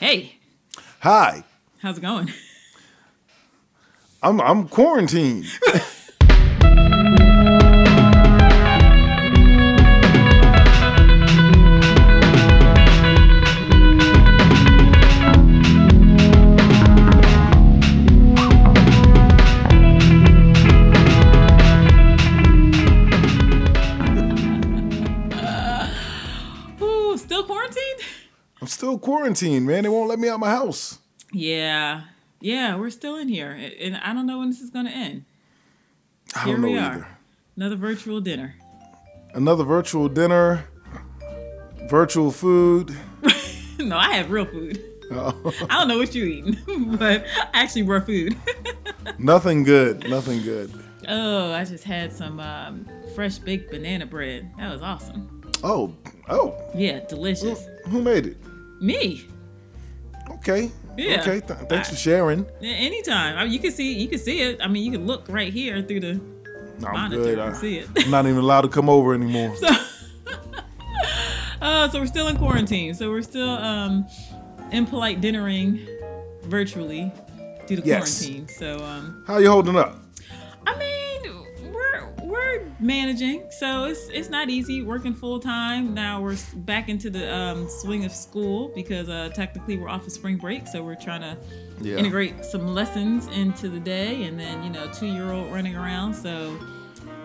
Hey, Hi, how's it going? I'm I'm quarantined. Quarantined, man. They won't let me out my house. Yeah, yeah, we're still in here, and I don't know when this is going to end. I Here don't know we either. are, another virtual dinner. Another virtual dinner, virtual food. no, I have real food. Oh, I don't know what you eating, but I actually brought food. nothing good. Nothing good. oh, I just had some um, fresh baked banana bread. That was awesome. Oh, oh. Yeah, delicious. Who made it? Me, Okay. Yeah. Okay. Th- thanks for sharing. Anytime. I mean, you can see, you can see it. I mean, you can look right here through the I'm monitor good. and I, see it. I'm not even allowed to come over anymore. Uh, so we're still in quarantine. So we're still um, impolite dinnering virtually due to Yes. quarantine. So um, How you holding up? Managing. So it's it's not easy working full time. Now we're back into the um, swing of school because uh, technically we're off of spring break. So we're trying to Yeah. integrate some lessons into the day, and then you know two year old running around. So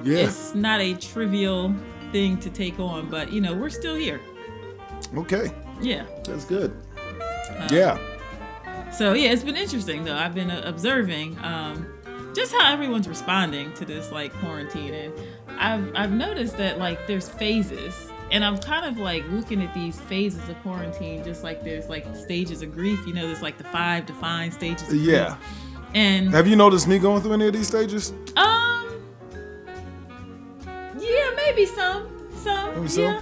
Yeah. it's not a trivial thing to take on, but you know we're still here. Okay. Yeah. That's good. Uh, Yeah. So yeah, it's been interesting though. I've been uh, observing um, just how everyone's responding to this like quarantine, and I've I've noticed that like there's phases, and I'm kind of like looking at these phases of quarantine, just like there's like stages of grief. You know, there's like the five defined stages. Yeah. And Have you noticed me going through any of these stages? um, yeah, maybe some, some, Maybe some? yeah.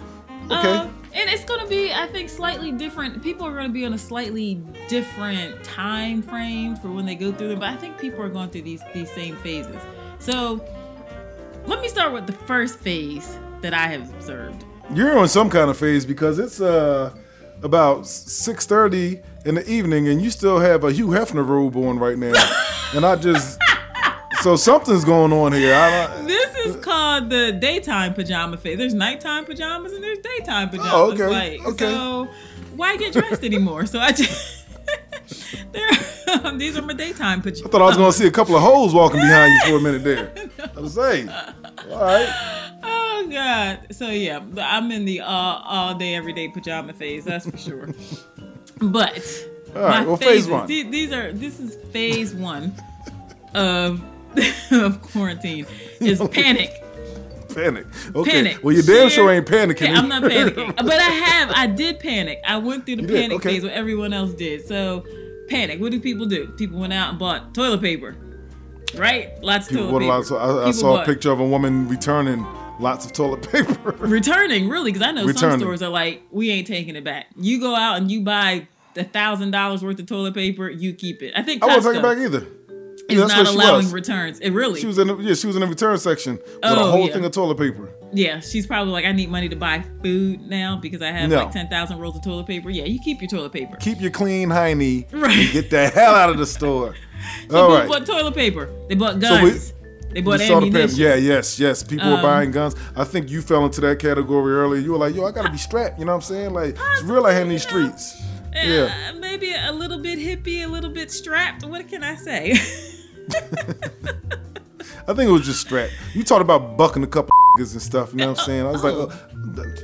Okay. Um, and it's gonna be, I think, slightly different. People are gonna be on a slightly different time frame for when they go through them, but I think people are going through these these same phases. So, let me start with the first phase that I have observed. You're on some kind of phase because it's uh about 6:30 in the evening and you still have a Hugh Hefner robe on right now. and I just so something's going on here. I don't, This is called the daytime pajama phase. There's nighttime pajamas and there's daytime pajamas. Oh, okay, Like, okay. So why get dressed anymore? So I just. these are my daytime pajamas. I thought I was gonna see a couple of hoes walking behind you for a minute there. I was saying, all right, Oh God. So yeah, I'm in the all all day every day pajama phase. That's for sure. but All right, my well, phase one. the- These are this is phase one of of quarantine is panic. panic. Okay, Panic. well, you damn sure ain't panicking. Yeah, I'm not panicking, but I have. I did panic. I went through the You panic okay. phase what everyone else did. So, panic. What do people do? People went out and bought toilet paper, right? Lots of People, toilet paper. about, so I, I saw a picture of a woman returning lots of toilet paper. returning really because I know some stores are like, we ain't taking it back. You go out and you buy a thousand dollars worth of toilet paper, you keep it. I think I won't take it back either. Is Yeah, not allowing was. returns. It really, She was in the, yeah, she was in the return section with a Oh, whole yeah. thing of toilet paper. yeah. She's probably like, I need money to buy food now because I have No. like ten thousand rolls of toilet paper. Yeah, you keep your toilet paper. Keep your clean hiney Right. get the hell out of the store. So All right. bought toilet paper. They bought guns. So we- they bought You the ammunition. Yeah, yes, yes. People were Um, buying guns. I think you fell into that category earlier. You were like, yo, I gotta be strapped. You know what I'm saying? Like, it's real out here in these Possibly, you know. streets. Yeah. Uh, maybe a little bit hippie, a little bit strapped. What can I say? I think it was just strapped. You talked about bucking a couple niggas and stuff. You know what I'm saying? I was like, Oh.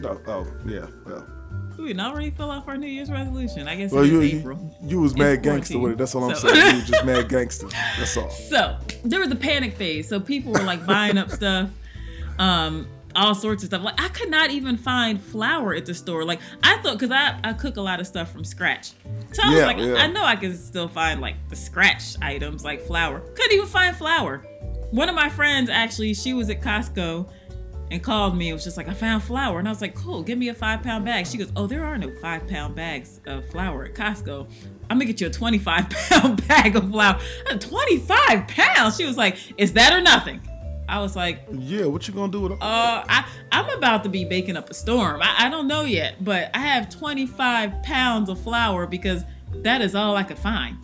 oh, oh, yeah. Well, we didn't already fill off our New Year's resolution. I guess well you, is you, April. you was mad gangster quarantine, with it. That's all I'm so- saying. You was just mad gangster. That's all. So there was the panic phase. So people were like buying up stuff, um, all sorts of stuff. Like I could not even find flour at the store. Like I thought, because I, I cook a lot of stuff from scratch. So I was like, yeah. I know I can still find like the scratch items like flour. Couldn't even find flour. One of my friends actually, she was at Costco and called me. It was just like, I found flour. And I was like, cool, give me a five pound bag. She goes, oh, there are no five pound bags of flour at Costco. I'm gonna get you a 25 pound bag of flour. I 25 pounds? She was like, is that or nothing? I was like, Yeah, what you gonna do with it? uh, I, I'm about to be baking up a storm. I, I don't know yet, but I have 25 pounds of flour because that is all I could find.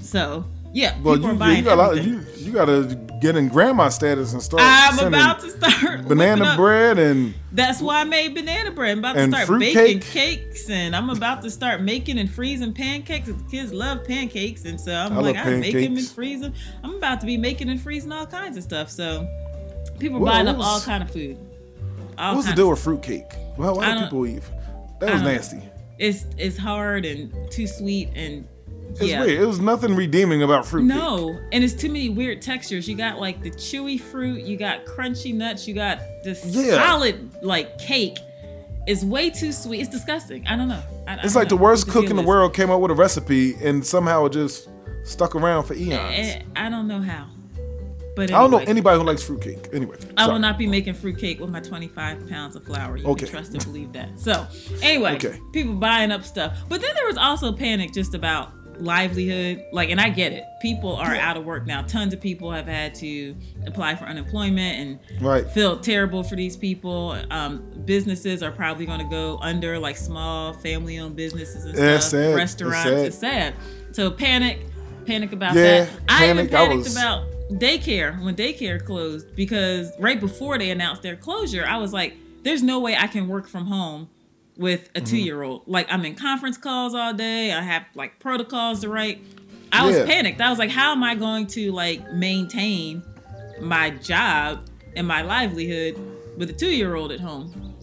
So yeah, Well, people you, are buying you got lot, you you got to get in grandma status and start. I'm about to start banana bread and That's why I made banana bread. I'm about to start baking cake? cakes, and I'm about to start making and freezing pancakes. The kids love pancakes, and so I'm I like, I make them and freeze them. I'm about to be making and freezing all kinds of stuff. So people Well, buying up all kind of food. All what's the deal with fruitcake? Well, why do people eat? That was nasty. It's it's hard and too sweet and It's yeah. weird. It was nothing redeeming about fruitcake. No, and it's too many weird textures. You got like the chewy fruit, you got crunchy nuts, you got this Yeah. solid like cake. It's way too sweet. It's disgusting. I don't know. I, I It's don't like the worst cook in the world came up with a recipe and somehow it just stuck around for eons. Eh, I don't know how. But I don't know anybody who likes fruitcake. Anyway, I will not be making fruitcake with my 25 pounds of flour. You Okay. can trust and believe that. So, anyway, Okay. people buying up stuff. But then there was also panic just about livelihood. Like, and I get it. People are Yeah. out of work now. Tons of people have had to apply for unemployment and Right. feel terrible for these people. Um, businesses are probably going to go under, like small family-owned businesses and stuff. It's sad. It's Restaurants. sad. It's sad. So panic, panic about Yeah, that. I even panic. I panicked was- about daycare when daycare closed because right before they announced their closure, I was like, "There's no way I can work from home." With Mm-hmm. a two-year-old, like I'm in conference calls all day. I have like protocols to write. I was Yeah. panicked. I was like, "How am I going to like maintain my job and my livelihood with a two-year-old at home.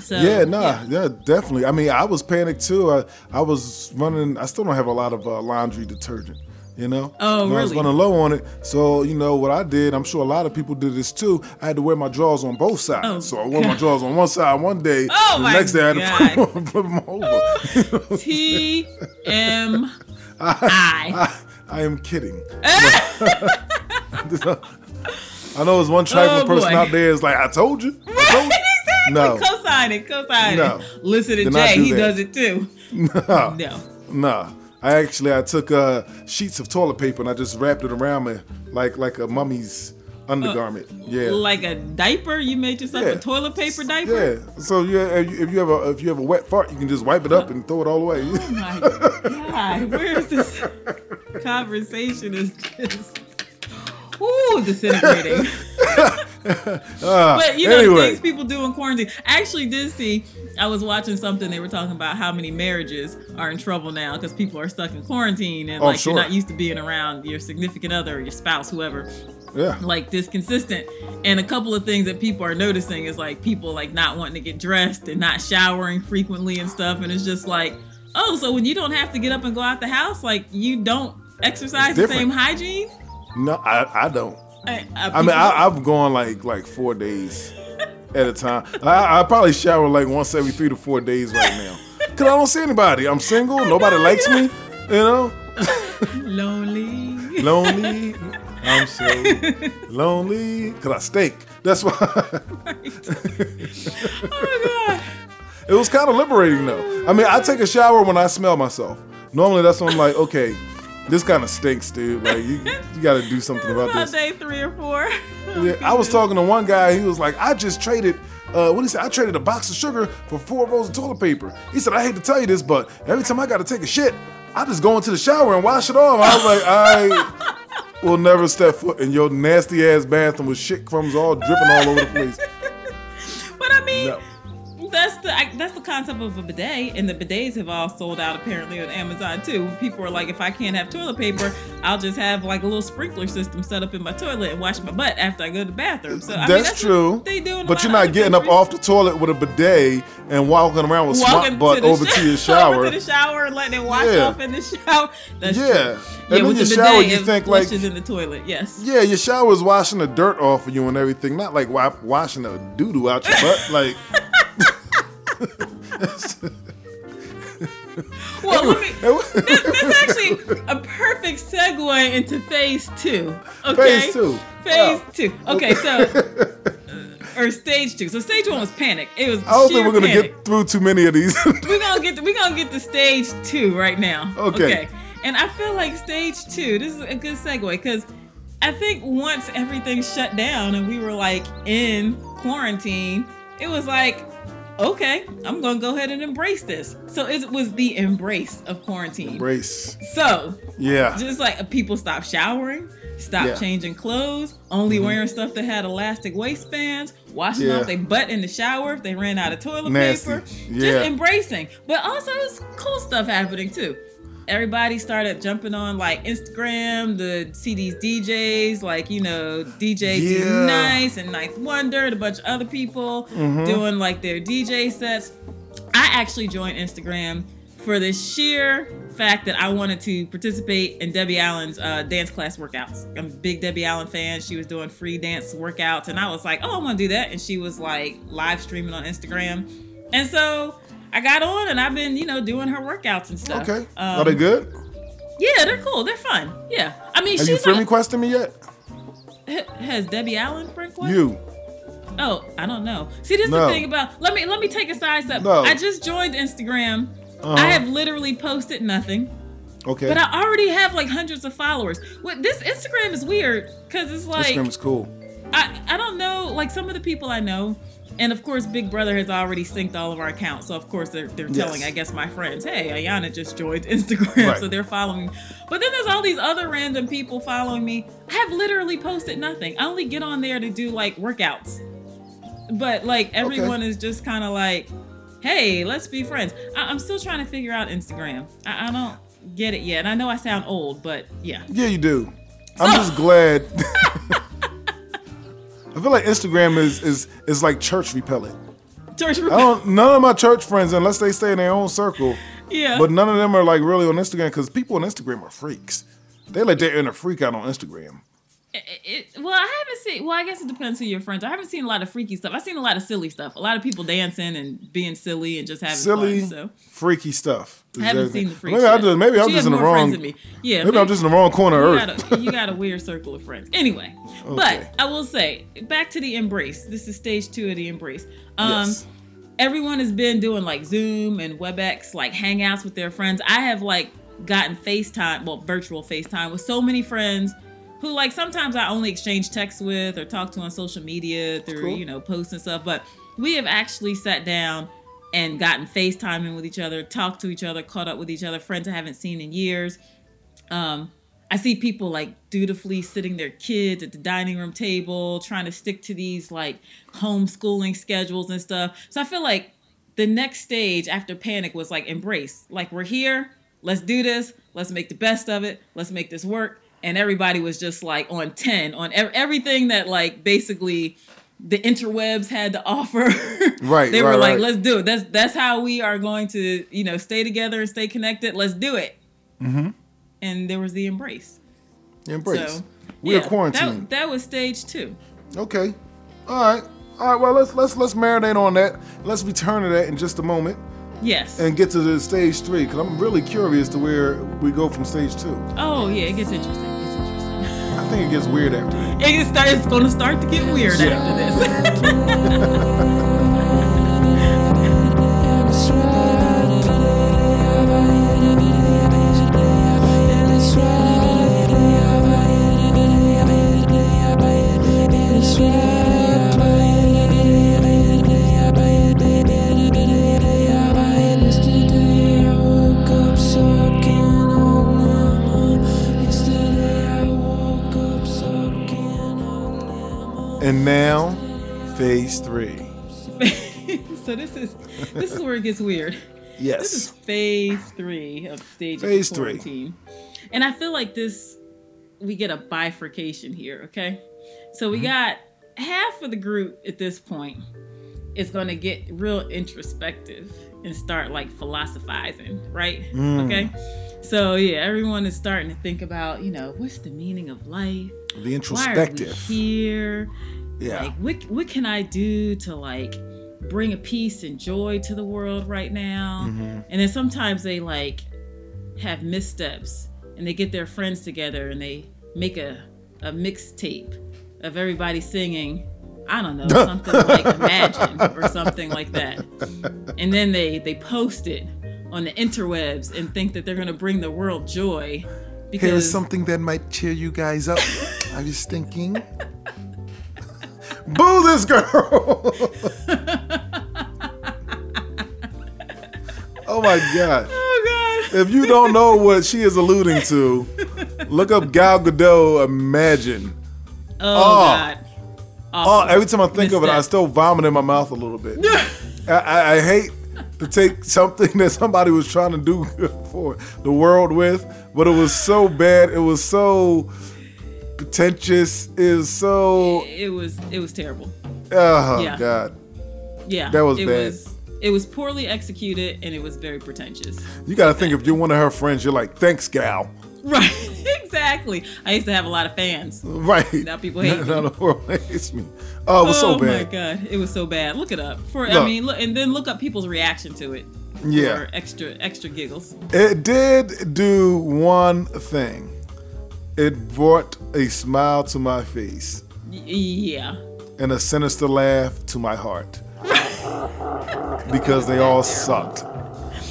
So yeah, nah, yeah. definitely. I mean, I was panicked too. I, I was running. I still don't have a lot of uh, laundry detergent. You know. Oh, And I was really? running low on it. So you know what I did. I'm sure a lot of people did this too. I had to wear my drawers on both sides. Oh, so I wore my drawers on one side one day. Oh, the my next day I had to God. flip them- over. T M I. I am kidding. I know there's one oh, trifling Oh, person boy. out there is like, I told you. I told you. exactly. No. Co-sign it. Co-sign No. it. Listen to Did Jay. do He that. does it too. No. No. Nah. I actually I took uh, sheets of toilet paper and I just wrapped it around me like like a mummy's undergarment. yeah. Like a diaper. You made yourself Yeah. a toilet paper diaper. Yeah. So yeah, if you, if you have a if you have a wet fart, you can just wipe it up and throw it all away. Oh my God. Where is this conversation? Is just. Ooh, disintegrating. Ah, But you know the anyway, things people do in quarantine. I actually did see. I was watching something. They were talking about how many marriages are in trouble now because people are stuck in quarantine and Oh, like sure. you're not used to being around your significant other, or your spouse, whoever, yeah. like this consistent. And a couple of things that people are noticing is like people like not wanting to get dressed and not showering frequently and stuff. And it's just like, oh, so when you don't have to get up and go out the house, like you don't exercise the same hygiene. No, I, I don't. I, I mean, I, I've gone like like four days at a time. I, I probably shower like once every three to four days right now. Cause I don't see anybody. I'm single. Nobody likes me. You know, lonely. lonely. I'm so lonely. Cause I stink. That's why. oh my god. it was kind of liberating though. I mean, I take a shower when I smell myself. Normally, that's when I'm like, okay, this kind of stinks, dude. Like you, you got to do something about About this. day three or four. Yeah, I was talking to one guy. He was like, I just traded. Uh, what he said? I traded a box of sugar for four rolls of toilet paper. He said, I hate to tell you this, but every time I got to take a shit, I just go into the shower and wash it off. I was like, I will never step foot in your nasty ass bathroom with shit crumbs all dripping all over the place. The I, that's the concept of a bidet, and the bidets have all sold out apparently on Amazon too. People are like, if I can't have toilet paper, I'll just have like a little sprinkler system set up in my toilet and wash my butt after I go to the bathroom. So I That's, mean, that's true. They do, but you're not getting up off the toilet with a bidet and walking around with Walking smart butt over sh- to your shower. to the shower and letting it wash Yeah. off in the shower. That's Yeah. true. And yeah, in with your the shower, you think, like- in the toilet. Yes. Yeah, your shower is washing the dirt off of you and everything, not like wa- washing the doo doo out your butt. Like, Well, let me. it That's actually a perfect segue into phase two. Okay. Phase two. Phase Wow. two. Okay, so uh, or stage two. So stage one was panic. It was I don't think we're gonna panic. get through too many of these. We're gonna get to, we're gonna get to stage two right now. Okay. And I feel like stage two. This is a good segue because I think once everything shut down and we were like in quarantine, it was like, okay, I'm gonna go ahead and embrace this. So it was the embrace of quarantine. Brace. So Yeah. just like people stopped showering, stopped Yeah. Mm-hmm. changing clothes, only wearing stuff that had elastic waistbands, washing Yeah. off their butt in the shower if they ran out of toilet Nasty. paper. Yeah. Just embracing. But also it's cool stuff happening too. Everybody started jumping on like Instagram to see these DJs, like you know DJ Yeah. Nice and Ninth Wonder, and a bunch of other people Mm-hmm. doing like their DJ sets. I actually joined Instagram for the sheer fact that I wanted to participate in Debbie Allen's uh, dance class workouts. I'm a big Debbie Allen fan. She was doing free dance workouts, and I was like, "Oh, I'm gonna do that." And she was like live streaming on Instagram, and so I got on, and I've been, you know, doing her workouts and stuff. Okay. Um, Are they good? Yeah, they're cool. They're fun. Yeah, I mean, Have you she's friend not, requested me yet? has Debbie Allen friend? You. Oh, I don't know. See, this is No. the thing about let me let me take a side step. No. I just joined Instagram. Uh-huh. I have literally posted nothing, Okay. but I already have like hundreds of followers. What this Instagram is weird because it's like Instagram is cool. I I don't know like some of the people I know. And of course, Big Brother has already synced all of our accounts. So of course they're they're Yes. telling, I guess, my friends, hey, Ayana just joined Instagram, Right. so they're following me. But then there's all these other random people following me. I have literally posted nothing. I only get on there to do like workouts. But like everyone is just kind of like, hey, let's be friends. I- I'm still trying to figure out Instagram. I, I don't get it yet. And I know I sound old, but yeah. Yeah, you do. I'm just glad. I feel like Instagram is is is like church repellent. Church I don't. None of my church friends, unless they stay in their own circle, yeah. but none of them are like really on Instagram because people on Instagram are freaks. They let their inner freak out on Instagram. It, it- well, I haven't seen. Well, I guess it depends who your friends. are. I haven't seen a lot of freaky stuff. I've seen a lot of silly stuff. A lot of people dancing and being silly and just having Silly, fun. So freaky stuff. I haven't seen the freak. Maybe I just maybe I'm just in the wrong. Yeah, Maybe I'm just in the wrong corner of Earth. got, a, you got a weird circle of friends. Anyway, Okay. but I will say, back to the embrace. This is stage two of the embrace. Um, Yes. everyone has been doing like Zoom and WebEx, like hangouts with their friends. I have like gotten FaceTime, well, virtual FaceTime with so many friends who like sometimes I only exchange texts with or talk to on social media through, Cool. you know, posts and stuff. But we have actually sat down and gotten FaceTiming with each other, talked to each other, caught up with each other, friends I haven't seen in years. Um, I see people like dutifully sitting their kids at the dining room table, trying to stick to these like homeschooling schedules and stuff. So I feel like the next stage after panic was like embrace. Like we're here, let's do this, let's make the best of it, let's make this work. And everybody was just like on 10 on ev- everything that like basically the interwebs had to offer. Right, they were like, right. let's do it. That's that's how we are going to, you know, stay together and stay connected. Let's do it. Mm-hmm. And there was the embrace. Embrace. So, we are yeah, quarantined. That, that was stage two. Okay. All right. All right. Well, let's let's let's marinate on that. Let's return to that in just a moment Yes. and get to the stage three because I'm really curious to where we go from stage two. oh yeah, it gets interesting. Think it gets weird after. It start, it's going to start to get weird Yeah. after this. And now, phase three. so this is this is where it gets weird. This is Yes. phase three of stage Phase of three. And I feel like this we get a bifurcation here, okay? So Mm-hmm. we got half of the group at this point is gonna get real introspective and start like philosophizing, right? Mm. Okay. So yeah, everyone is starting to think about, you know, what's the meaning of life? The introspective. Why are we introspective. here? Yeah. Like, what what can I do to like bring a peace and joy to the world right now? Mhm. And then sometimes they like have missteps and they get their friends together and they make a a mixtape of everybody singing. I don't know something like Imagine or something like that, and then they they post it on the interwebs and think that they're gonna bring the world joy because Here's something that might cheer you guys up. I was thinking. Boo this girl! Oh my god. Oh god. If you don't know what she is alluding to, look up Gal Gadot. Imagine. Oh, Oh. god. Oh, every time I think of it, I still vomit in my mouth a little bit. I, I, I hate to take something that somebody was trying to do for the world with, but it was so bad. It was so pretentious. It was so. it was it was terrible. Oh Yeah. God! Yeah. That was it bad. Was, it was poorly executed and it was very pretentious. You got to think if you're one of her friends, you're like, "Thanks, gal." Right. exactly. I used to have a lot of fans. Right Now people hate now, me. the world hates me. Oh, it was so bad. oh my god, it was so bad. Look it up. For I mean, look, and then look up people's reaction to it. Yeah. Extra extra giggles. It did do one thing. It brought a smile to my face yeah. and a sinister laugh to my heart. because they all sucked.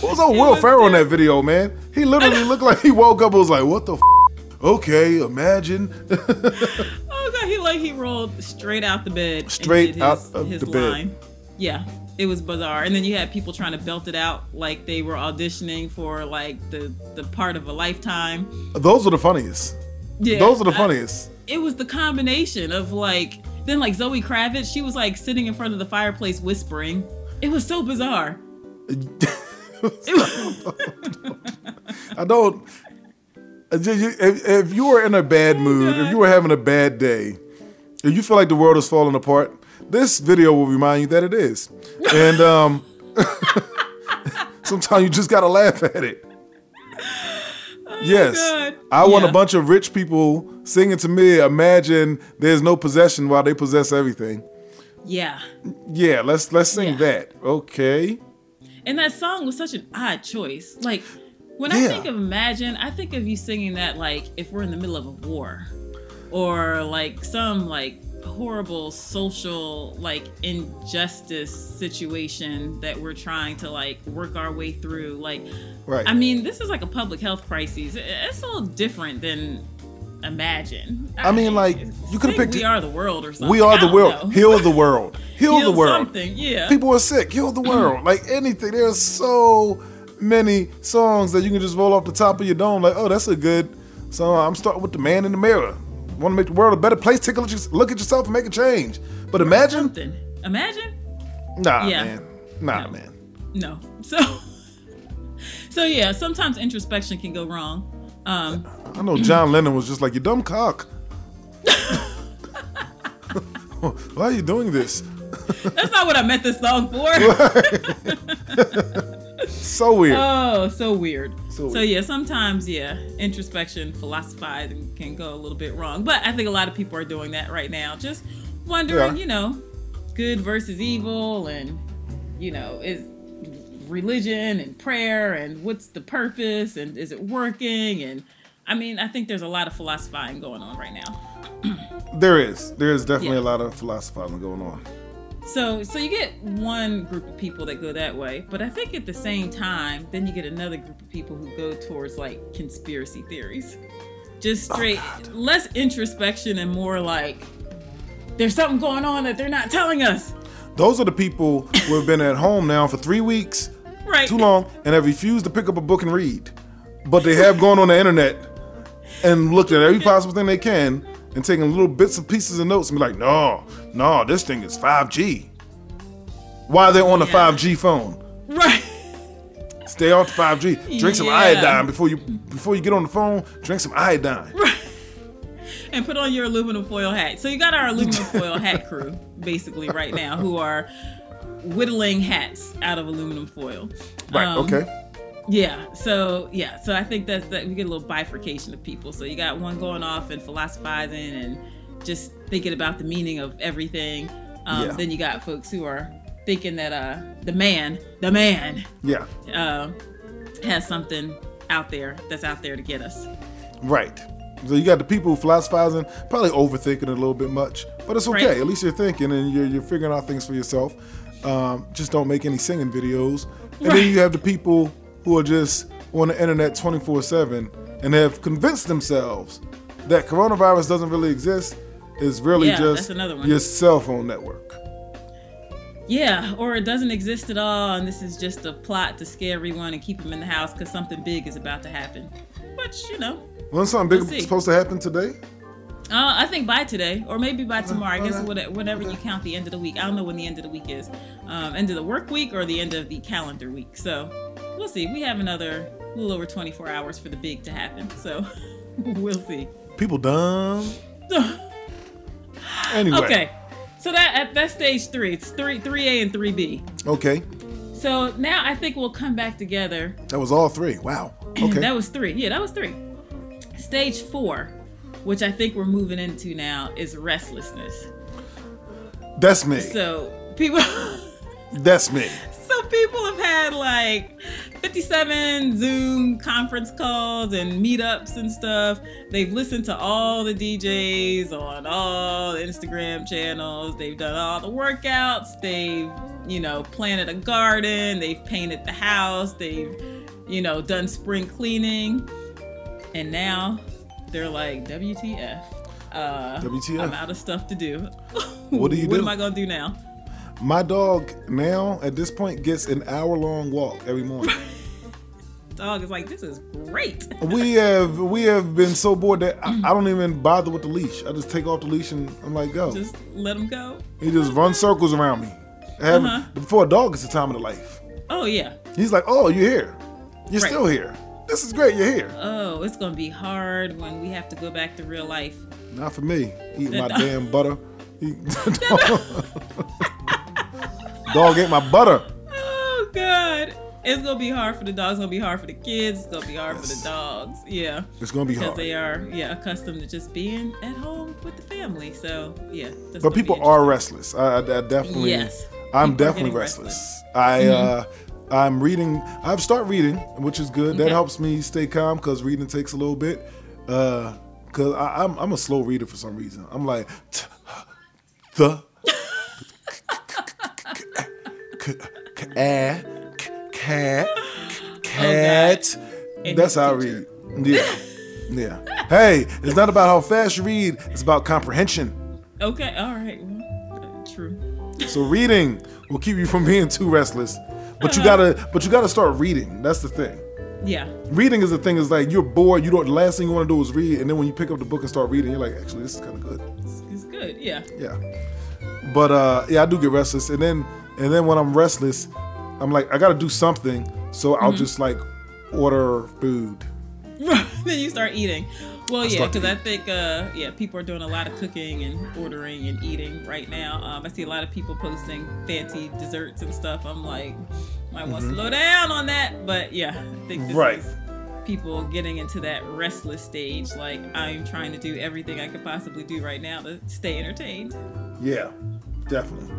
What was old Will Ferrell in that video, man? He literally looked like he woke up and was like, what the f? Okay, imagine. Oh god, he like he rolled straight out the bed. Straight did out his, of his the bed. line. Yeah. It was bizarre. And then you had people trying to belt it out like they were auditioning for like the the part of a lifetime. Those were the funniest. Yeah. Those are the I- funniest. it was the combination of like then like Zoe Kravitz, she was like sitting in front of the fireplace whispering. It was so bizarre. I don't. I If, if you were in a bad mood, if you were having a bad day, if you feel like the world is falling apart, this video will remind you that it is. And um, sometimes you just gotta laugh at it. Yes, God. I want Yeah. a bunch of rich people singing to me. Imagine there's no possession while they possess everything. yeah. Yeah, let's let's sing Yeah. that. Okay. And that song was such an odd choice. Like when I Yeah. think of Imagine, I think of you singing that like if we're in the middle of a war or like some like horrible social like injustice situation that we're trying to like work our way through. Like Right. I mean, this is like a public health crisis. It's a little different than Imagine. I mean, like, you could've picked We Are the World or something. we are the world. know. Heal the world. Heal, Heal the world. Something, yeah. People are sick. Heal the world. Like anything. There's so many songs that you can just roll off the top of your dome. Like, oh, that's a good song. I'm starting with the man in the mirror. Want to make the world a better place? Take a look, look at yourself and make a change. But imagine, something. Imagine? nah, Yeah. man, nah, No. man. No. So So yeah, sometimes introspection can go wrong. Um I know John Lennon was just like, you dumb cock. Why are you doing this? that's not what I meant this song for. So weird. oh, so weird. So So, weird. yeah, sometimes yeah, introspection, philosophizing can go a little bit wrong. But I think a lot of people are doing that right now. Just wondering, Yeah. you know, good versus evil and you know, is religion and prayer and what's the purpose and is it working and I mean, I think there's a lot of philosophizing going on right now. there is. There is definitely Yeah. a lot of philosophizing going on. So, so you get one group of people that go that way, but I think at the same time, then you get another group of people who go towards like conspiracy theories, just oh, straight less introspection and more like there's something going on that they're not telling us. Those are the people who have been at home now for three weeks, Right. too long, and have refused to pick up a book and read. But they have gone on the internet and looked at every possible thing they can and taken little bits and pieces of notes and be like, no, no, this thing is 5G. While they're on a Yeah. 5G phone. Right. Stay off the 5G. Drink some Yeah. iodine before you before you get on the phone. Drink some iodine. Right and put on your aluminum foil hat. So you got our aluminum foil hat crew basically right now who are whittling hats out of aluminum foil. Right, Um, okay. Yeah. So yeah. So I think that's that we get a little bifurcation of people. So you got one going off and philosophizing and just thinking about the meaning of everything. Um, Yeah. Then you got folks who are thinking that uh the man, the man, Yeah. uh, has something out there that's out there to get us. Right. So you got the people philosophizing, probably overthinking a little bit much, but it's okay. Right. At least you're thinking and you're, you're figuring out things for yourself. Um, just don't make any singing videos. And Right. then you have the people who are just on the internet 24 7 and have convinced themselves that coronavirus doesn't really exist. It's really Yeah, just another one. your cell phone network. Yeah, or it doesn't exist at all, and this is just a plot to scare everyone and keep them in the house because something big is about to happen. Which you know, Wasn't something We'll big supposed to happen today? Uh, I think by today, or maybe by tomorrow. I guess whatever, whenever you count the end of the week. I don't know when the end of the week is. Um, end of the work week or the end of the calendar week. So we'll see. We have another little over 24 hours for the big to happen. So we'll see. People dumb. Anyway. Okay. So that at that's stage three. It's three three A and three B. Okay. So now I think we'll come back together. That was all three. Wow. Okay. That was three. Yeah, that was three. Stage four, which I think we're moving into now, is restlessness. That's me. So people That's me. so people have had like 57 Zoom conference calls and meetups and stuff. They've listened to all the DJs on all the Instagram channels. They've done all the workouts. They've, you know, planted a garden. They've painted the house. They've, you know, done spring cleaning. And now they're like, WTF. Uh, WTF. I'm out of stuff to do. What do you do? what do? am I going to do now? My dog now at this point gets an hour long walk every morning. Dog is like, this is great. we have we have been so bored that I, I don't even bother with the leash. I just take off the leash and I'm like, go. Just let him go. he just runs circles around me. Uh-huh. Before a dog, it's the time of the life. Oh yeah. He's like, oh, you're here. You're Right. still here. This is great. You're here. Oh, it's gonna be hard when we have to go back to real life. Not for me. Eating my damn butter. Dog ate my butter. Oh God. It's gonna be hard for the dogs. It's gonna be hard for the kids. It's gonna be hard for the dogs. Yeah, It's gonna be hard. because hard. they are yeah accustomed to just being at home with the family. So yeah. But people are restless. I, I, I definitely. Yes. I'm People definitely restless. restless. Mm-hmm. I uh, I'm reading. I've started reading, which is good. That helps me stay calm because reading takes a little bit. Uh, cause I, I'm I'm a slow reader for some reason. I'm like the c- c- a- c- cat cat. That's how I read. Yeah, yeah. Hey, it's not about how fast you read. It's about comprehension. Okay. All right. Uh, true. So reading will keep you from being too restless. But you gotta but you gotta start reading. That's the thing. Yeah. Reading is the thing is like you're bored, you don't the last thing you want to do is read, and then when you pick up the book and start reading, you're like, actually this is kinda good. It's, it's good. Yeah. Yeah. But uh yeah, I do get restless. And then and then when I'm restless, I'm like, I gotta do something. So I'll Mm-hmm. just like order food. then you start eating. Well, yeah, because I think uh, yeah, people are doing a lot of cooking and ordering and eating right now. Um, I see a lot of people posting fancy desserts and stuff. I'm like, might want to slow down on that, but yeah, I think this Mm-hmm. Right. is people getting into that restless stage. Like I'm trying to do everything I could possibly do right now to stay entertained. Yeah, definitely,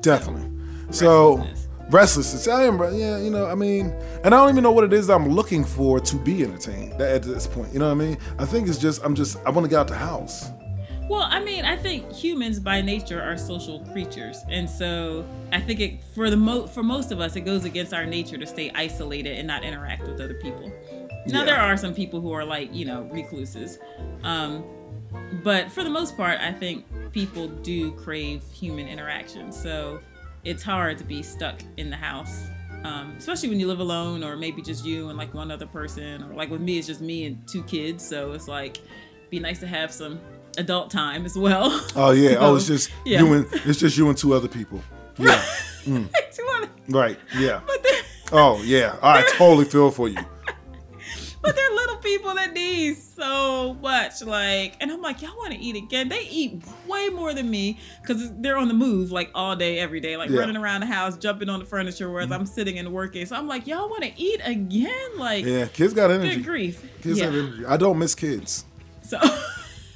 definitely. So Restlessness. restlessness. I am. Yeah, you know. I mean, and I don't even know what it is I'm looking for to be entertained at this point. You know what I mean? I think it's just I'm just I want to get out the house. Well, I mean, I think humans by nature are social creatures, and so I think it for the mo- for most of us, it goes against our nature to stay isolated and not interact with other people. Now, Yeah. there are some people who are like you know recluses, um, but for the most part, I think people do crave human interaction. So it's hard to be stuck in the house. Um, especially when you live alone, or maybe just you and like one other person, or like with me, it's just me and two kids. So it's like, be nice to have some adult time as well. Oh yeah. oh, it's just yeah. you and it's just you and two other people. Yeah. Other- right. Yeah. but they're, Oh yeah. I totally feel for you. But they're little people that need so much. Like, and I'm like, y'all want to eat again? They eat way more than me because they're on the move like all day, every day, like Yeah. running around the house, jumping on the furniture, whereas mm-hmm. I'm sitting and working. So I'm like, y'all want to eat again? Like, Yeah. Kids got energy. good grief. Kids yeah. have energy. I don't miss kids. So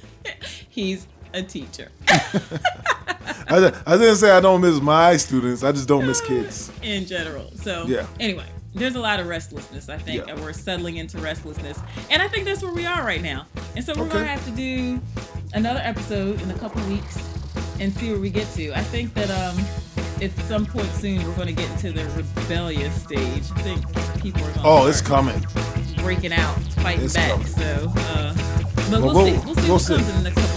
he's a teacher. I, I didn't say I don't miss my students. I just don't miss kids. in general. So Yeah. anyway, there's a lot of restlessness, I think, Yeah. and we're settling into restlessness. And I think that's where we are right now. And so we're Okay. gonna have to do another episode in a couple weeks and see where we get to. I think that um at some point soon we're gonna get into the rebellious stage. I think people are gonna Oh, it's coming. breaking out, fighting It's back. coming. So uh but Well, we'll, we'll- see. We'll see we'll what see. comes in the next couple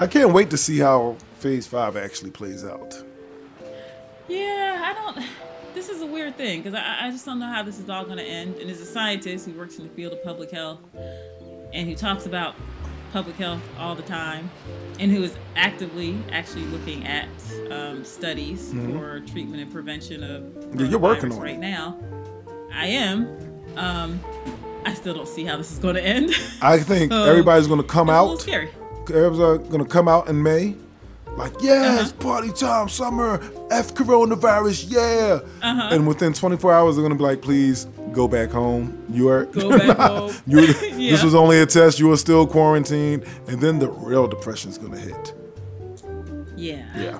I can't wait to see how Phase Five actually plays out. yeah, I don't. This is a weird thing because I, I just don't know how this is all going to end. And as a scientist who works in the field of public health and who talks about public health all the time, and who is actively actually looking at um, studies for treatment and prevention of Mm-hmm. Yeah, you're working on it. right now. I am. Um, I still don't see how this is going to end. I think So, everybody's come It's a little out. scary. Everybody's gonna come out in May. Like, yeah, it's Uh-huh. party time, summer, F coronavirus, yeah. Uh-huh. And within 24 hours, they're gonna be like, please go back home. You are Go back home. you, Yeah. This was only a test. You are still quarantined, and then the real depression is gonna hit. Yeah. Yeah.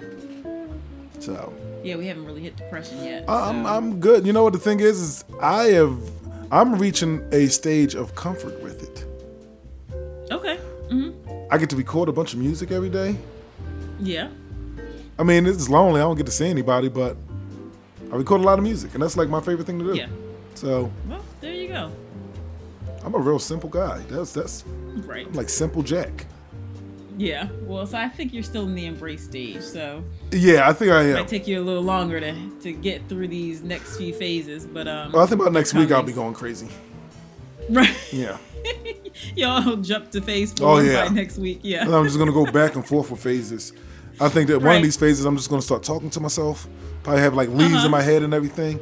So Yeah, we haven't really hit depression yet. I'm so- I'm good. You know what the thing is? Is I have I'm reaching a stage of comfort with it. okay. I get to record a bunch of music every day. Yeah. I mean, it's lonely. I don't get to see anybody, but I record a lot of music, and that's like my favorite thing to do. Yeah. So Well, there you go. I'm a real simple guy. That's that's Right. I'm like simple Jack. Yeah. Well, so I think you're still in the embrace stage. So Yeah, I think I am. it might take you a little longer to to get through these next few phases, but um. Well, I think about next week I'll be going crazy. Right. Yeah, Y'all jump to phase four Oh, yeah. by next week. Yeah. I'm just gonna go back and forth with phases. I think that one of these phases I'm just gonna start talking to myself. Probably have like leaves Uh-huh. in my head and everything.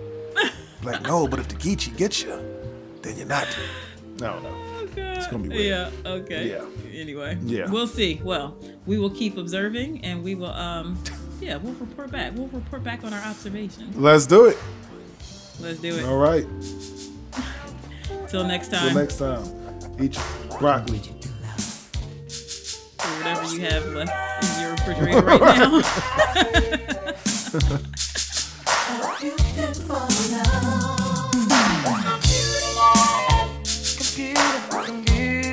like, no, but if the Geechee gets you, then you're not. I don't know. It's gonna be weird. Yeah. Okay. Yeah. Anyway. Yeah. We'll see. Well, we will keep observing, and we will um. Yeah, we'll report back. We'll report back on our observations. Let's do it. Let's do it. All right. Till next time. Till next time. Eat your broccoli. or whatever you have left in your refrigerator right now. Computer, computer.